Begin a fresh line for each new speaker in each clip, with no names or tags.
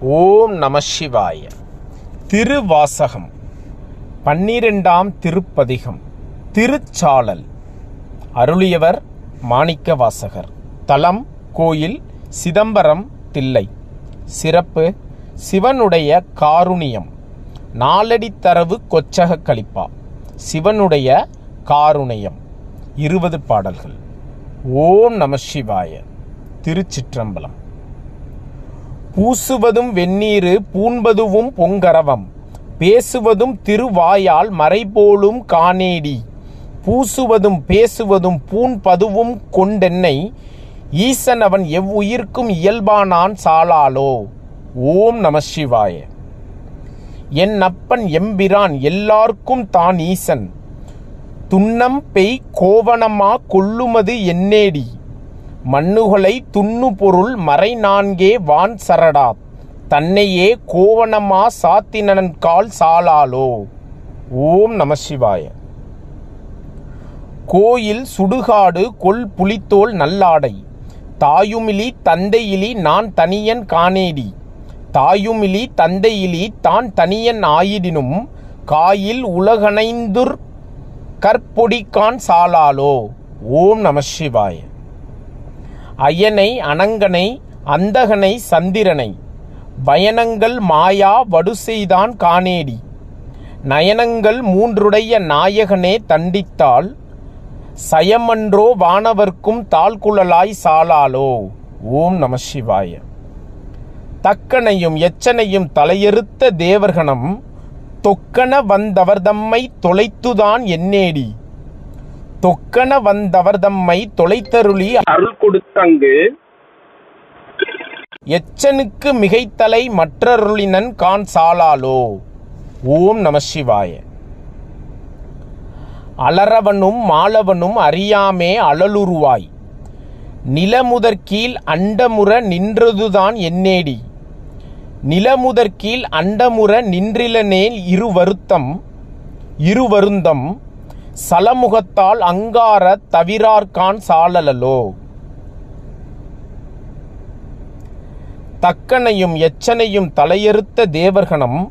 ஓம் நம சிவாய. திருவாசகம். பன்னிரெண்டாம் திருப்பதிகம். திருச்சாளல் அருளியவர் மாணிக்க வாசகர் தலம் கோயில் சிதம்பரம் தில்லை. சிறப்பு சிவனுடைய காருணியம். நாலடி தரவு கொச்சக கலிப்பா. சிவனுடைய காருணியம். இருபது பாடல்கள். ஓம் நம சிவாய. திருச்சிற்றம்பலம். பூசுவதும் வெந்நீரு பூண்பதுவும் பொங்கரவம். பேசுவதும் திருவாயால் மறைபோலும் காணேடி. பூசுவதும் பேசுவதும் பூண்பதுவும் கொண்டென்னை ஈசன் அவன் எவ்வுயிர்க்கும் இயல்பானான் சாலாலோ. ஓம் நம சிவாய. என் அப்பன் எம்பிரான் எல்லார்க்கும் தான் ஈசன். துன்னம் பெய் கோவணமா கொள்ளுமது என்னேடி. மண்ணுகளை துண்ணு பொருள் மறை நான்கே வான் சரடா தன்னையே கோவணமா சாத்தினன் கால் சாலாலோ. ஓம் நம சிவாய. கோயில் சுடுகாடு கொல் புலித்தோல் நல்லாடை. தாயுமிலி தந்தையிலி நான் தனியன் காணேடி. தாயுமிலி தந்தையிலி தான் தனியன் ஆயிடினும் காயில் உலகனைந்துர் கற்பொடிக்கான் சாலாலோ. ஓம் நம சிவாய. அயனை அனங்கனை அந்தகனை சந்திரனை. பயணங்கள் மாயா வடு செய்தான் காணேடி. நயனங்கள் மூன்றுடைய நாயகனே தண்டித்தால் சயமன்றோ வானவர்க்கும் தாழ்குழலாய் சாலாலோ. ஓம் நம சிவாய. தக்கனையும் எச்சனையும் தலையெறுத்த தேவர்கணம் தொக்கன வந்தவர் தம்மை தொலைத்துதான் என்னேடி தொக்கன வந்தவர் தம்மை தொலைத்தருளி
அருள் கொடுத்தங்கு
எச்சனுக்கு மிகைத்தலை மற்றருளினன் கான் சாலாலோ. ஓம் நம சிவாய. அலறவனும் மாலவனும் அறியாமே அழலுருவாய். நிலமுதற்கீழ் அண்டமுற நின்றதுதான் என்னேடி. நிலமுதற்கீழ் அண்டமுற நின்றிலனேல் இரு வருத்தம் இரு வருந்தம் சலமுகத்தால் அங்கார தவிரார்கான் சாலலலோ. தக்கனையும் எச்சனையும் தலையெறுத்த தேவர்கணம்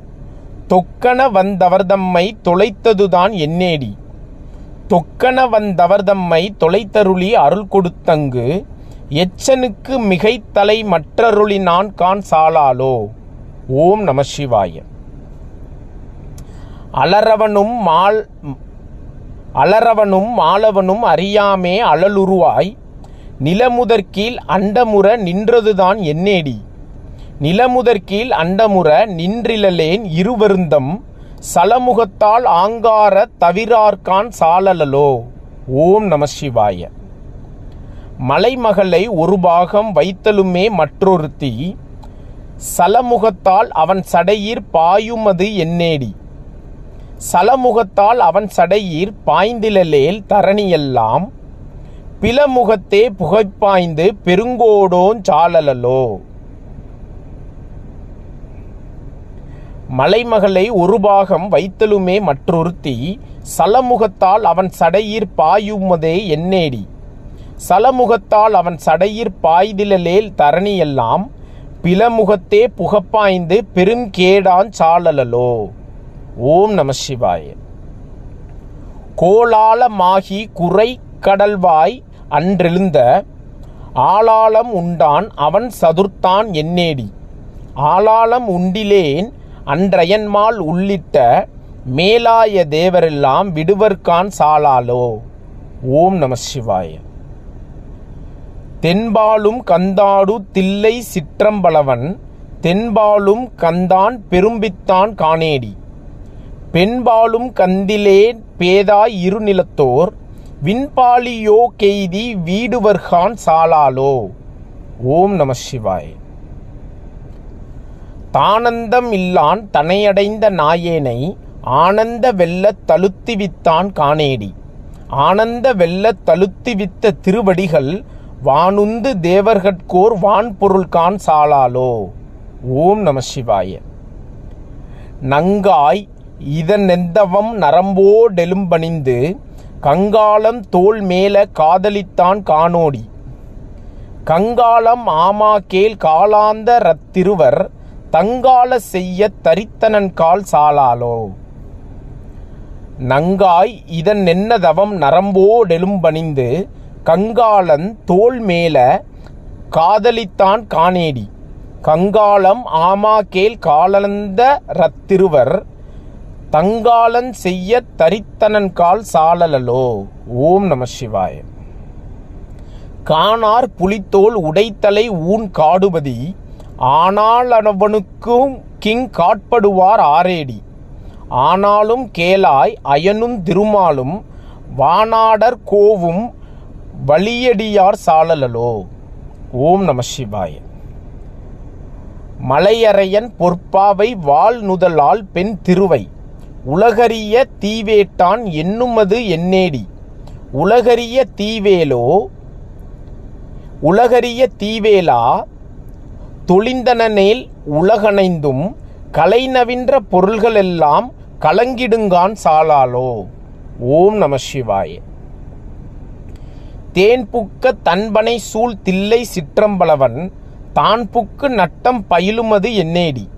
தொக்கன வந்தவர்தம்மை தொலைத்ததுதான் என்னேடி. தொக்கன வந்தவர்தம்மை தொலைத்தருளி அருள் கொடுத்தங்கு எச்சனுக்கு மிகைத்தலை மற்றருளி நான் கான் சாலாலோ. ஓம் நம சிவாய. அலறவனும் மால் அலறவனும் மாலவனும் அறியாமே அழலுருவாய். நிலமுதற்கீழ் அண்டமுற நின்றதுதான் என்னேடி. நிலமுதற்கீழ் அண்டமுற நின்றிலலேன் இருவருந்தம் சலமுகத்தால் ஆங்கார தவிரார்கான் சாலலலோ. ஓம் நம சிவாய. மலைமகளை ஒரு பாகம் வைத்தலுமே மற்றொருத்தி சலமுகத்தால் அவன் சடையீர் பாயுமது என்னேடி. சலமுகத்தால் அவன் சடையீர் பாய்ந்திலலேல் தரணியெல்லாம் பிலமுகத்தே புகைப்பாய்ந்து பெருங்கோடோன் சாலலலோ. மலைமகளை ஒரு பாகம் வைத்தலுமே மற்றொருத்தி சலமுகத்தால் அவன் சடையீர் பாயுமதே என்னேடி. சலமுகத்தால் அவன் சடையீர் பாய்திலலேல் தரணியெல்லாம் பிலமுகத்தே புகப்பாய்ந்து பெருங்கேடான் சாலலலோ. ஓம் நம சிவாய. கோலாலமாகி குறை கடல்வாய் அன்றெழுந்த ஆளாளம் உண்டான் அவன் சதுர்த்தான் என்னேடி. ஆளாளம் உண்டிலேன் அன்றையன்மால் உள்ளிட்ட மேலாய தேவரெல்லாம் விடுவர்கான் சாலாலோ. ஓம் நம சிவாய. தென்பாலும் கந்தாடு தில்லை சிற்றம்பலவன் தென்பாலும் கந்தான் பெரும்பித்தான் காணேடி. பெண்பாலும் கந்திலேன் பேதாய் இருநிலத்தோர் விண்பாலியோ கெய்தி வீடுவர்கான் சாலாலோ. ஓம் நம சிவாய். தானந்தம் இல்லான் தனையடைந்த நாயேனை ஆனந்த வெள்ளத் தழுத்திவித்தான் காணேடி. ஆனந்த வெள்ளத் தழுத்திவித்த திருவடிகள் வானுந்து தேவர்கட்கோர் வான்பொருள்கான் சாலாலோ. ஓம் நம சிவாய. நங்காய் இதனெந்தவம் நரம்போடெலும்பணிந்து கங்காளம் தோல் மேல காதலித்தான் காணோடி. கங்காளம் ஆமா காலாந்த ரத்திருவர் தங்கால செய்ய தரித்தனன் கால் சாலாலோ. நங்காய் இதன் நென்னதவம் நரம்போ நரம்போடெலும்பணிந்து கங்காளன் தோல் மேல காதலித்தான் காணேடி. கங்காளம் ஆமா காலந்த ரத்திருவர் தங்காலன் செய்ய தரித்தனன் கால் சாலலலோ? ஓம் நம சிவாய. காணார் புலித்தோல் உடைத்தலை ஊன் காடுபதி ஆனால் அவனுக்கும் கிங் காட்படுவார் ஆரேடி. ஆனாலும் கேளாய் அயனும் திருமாலும் வானாடர் கோவும் வலியடியார் சாலலலோ? ஓம் நம சிவாய. மலையறையன் பொற்பாவை வாழ்நுதலால் பெண் திருவை. உலகறிய தீவேட்டான் என்னுமது என்னேடி? உலகறிய தீவேலோ உலகறிய தீவேலா தொழிந்தனேல் உலகணைந்தும் கலைநவின்ற பொருள்களெல்லாம் கலங்கிடுங்கான் சாலாலோ. ஓம் நம சிவாய. தேன்புக்க தன்பனை சூழ் தில்லை சிற்றம்பலவன் தான் புக்கு நட்டம் பயிலுமது என்னேடி?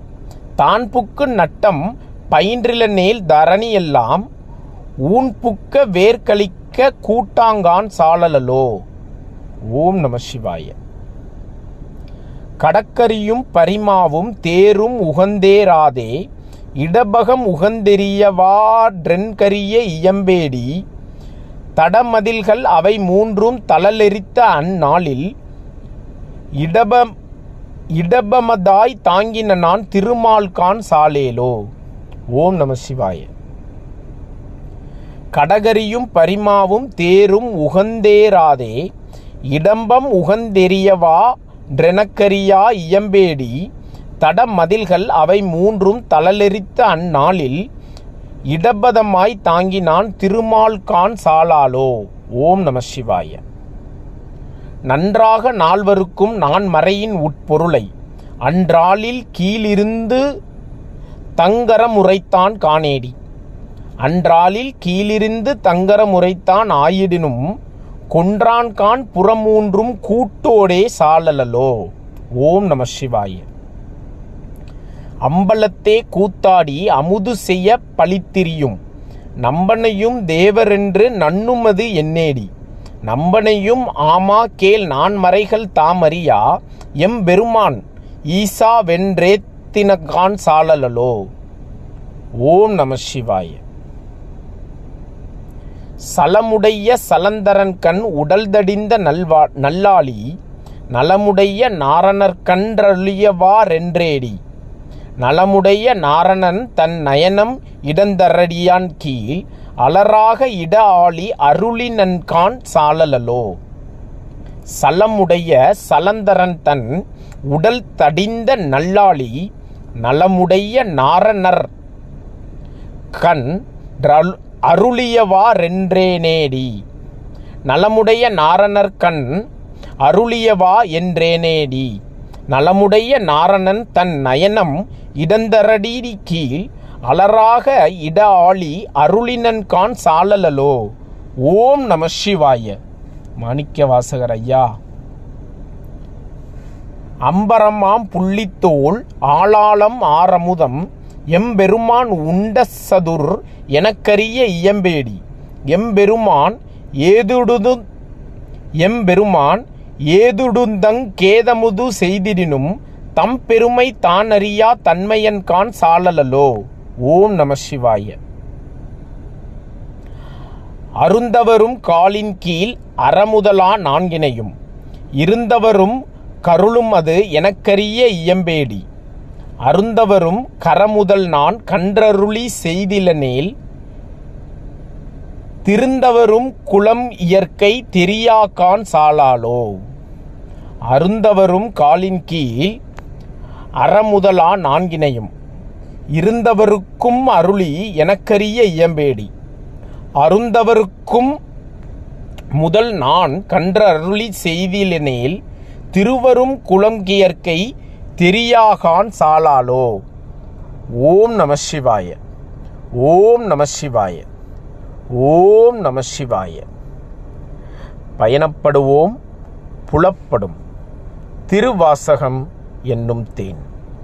தான் புக்கு நட்டம் பயின்றிலனேல் தரணியெல்லாம் ஊன் புக்க வேர்களிக்க கூட்டாங்கான் சாலலலோ. ஓம் நம சிவாய. கடக்கரியும் பரிமாவும் தேரும் உகந்தேராதே இடபகம் உகந்தெறியவாற்றென்கரிய இயம்பேடி. தடமதில்கள் அவை மூன்றும் தளலெரித்த அந்நாளில் இடப இடபமதாய் தாங்கின நான் திருமால்கான் சாலேலோ. ஓம் நம சிவாய. கடகரியும் பரிமாவும் தேரும் உகந்தேராதே இடம்பம் உகந்தெறியவா ட்ரெனக்கரியா இயம்பேடி தடமதில்கள் அவை மூன்றும் தளலெரித்த அந்நாளில் இடபதமாய் தாங்கினான் திருமால்கான் சாலாலோ. ஓம் நம சிவாய. நன்றாக நால்வருக்கும் நான் மறையின் உட்பொருளை அன்றாளில் கீழிருந்து தங்கரமுறைத்தான் காணேடி. அன்றாளில் கீழிருந்து தங்கரமுறைத்தான் ஆயிடினும் கொன்றான்கான் புறமூன்றும் கூட்டோடே சாலலலோ. ஓம் நம சிவாய. அம்பலத்தே கூத்தாடி அமுது செய்ய பழித்திரியும். நம்பனையும் தேவரென்று நன்னுமது என்னேடி. நம்பனையும் ஆமா கேள் நான் மறைகள் தாமறியா. எம் பெருமான் ஈசா வென்றேத்தினகான் சாலலலோ ஓம் நம சிவாய சலமுடைய சலந்தரன் கண் உடல்தடிந்த நல்வா நல்லாளி நலமுடைய நாரணர்கன்றழியவாரென்றேடி நலமுடைய நாரணன் தன் நயனம் இடந்தரடியான் கீழ் அலராக இட ஆளி அருளி நன்கான் சாலலலோ சலமுடைய சலந்தரன் தன் உடல் தடிந்த நல்லாளி நலமுடைய நாரணர். கண் அருளியவாரென்றேனேடி நலமுடைய நாரணர் கண் அருளியவா என்றேனேடி. நலமுடைய நாரணன் தன் நயனம் இடந்தரடி கீழ் அலராக இட ஆளி அருளினன்கான் சாலலலோ. ஓம் நம சிவாய. மாணிக்க வாசகர் ஐயா. அம்பரமாம் புள்ளித்தோல் ஆளாளம் ஆரமுதம் எம்பெருமான் உண்ட சதுர் எனக்கரிய இயம்பேடி. எம்பெருமான் ஏதுடுது எம்பெருமான் ஏதுடுந்தங் கேதமுது செய்திடினும் தம் பெருமை தானறியா தன்மையன்கான் சாலலலோ. ஓம் நம சிவாய. அருந்தவரும் காலின் கீழ் அறமுதலா நான்கினையும் இருந்தவரும் கருளும் அது எனக்கரிய இயம்பேடி. அருந்தவரும் கரமுதல் நான் கன்றருளி செய்திலனேல் திருந்தவரும் குலம் இயற்கை தெரியாக்கான் சாலாலோ. அருந்தவரும் காலின் கீழ் அறமுதலா நான்கினையும் இருந்தவருக்கும் அருளி எனக்கரிய இயம்பேடி. அருந்தவருக்கும் முதல் நான் கன்ற அருளி செய்திலனேல் திருவரும் குலம் கியற்கை தெரியாகான் சாலாலோ. ஓம் நம சிவாய. ஓம் நம சிவாய. ஓம் நம சிவாய. பயணப்படுவோம் புலப்படும் திருவாசகம் என்னும் தேன்.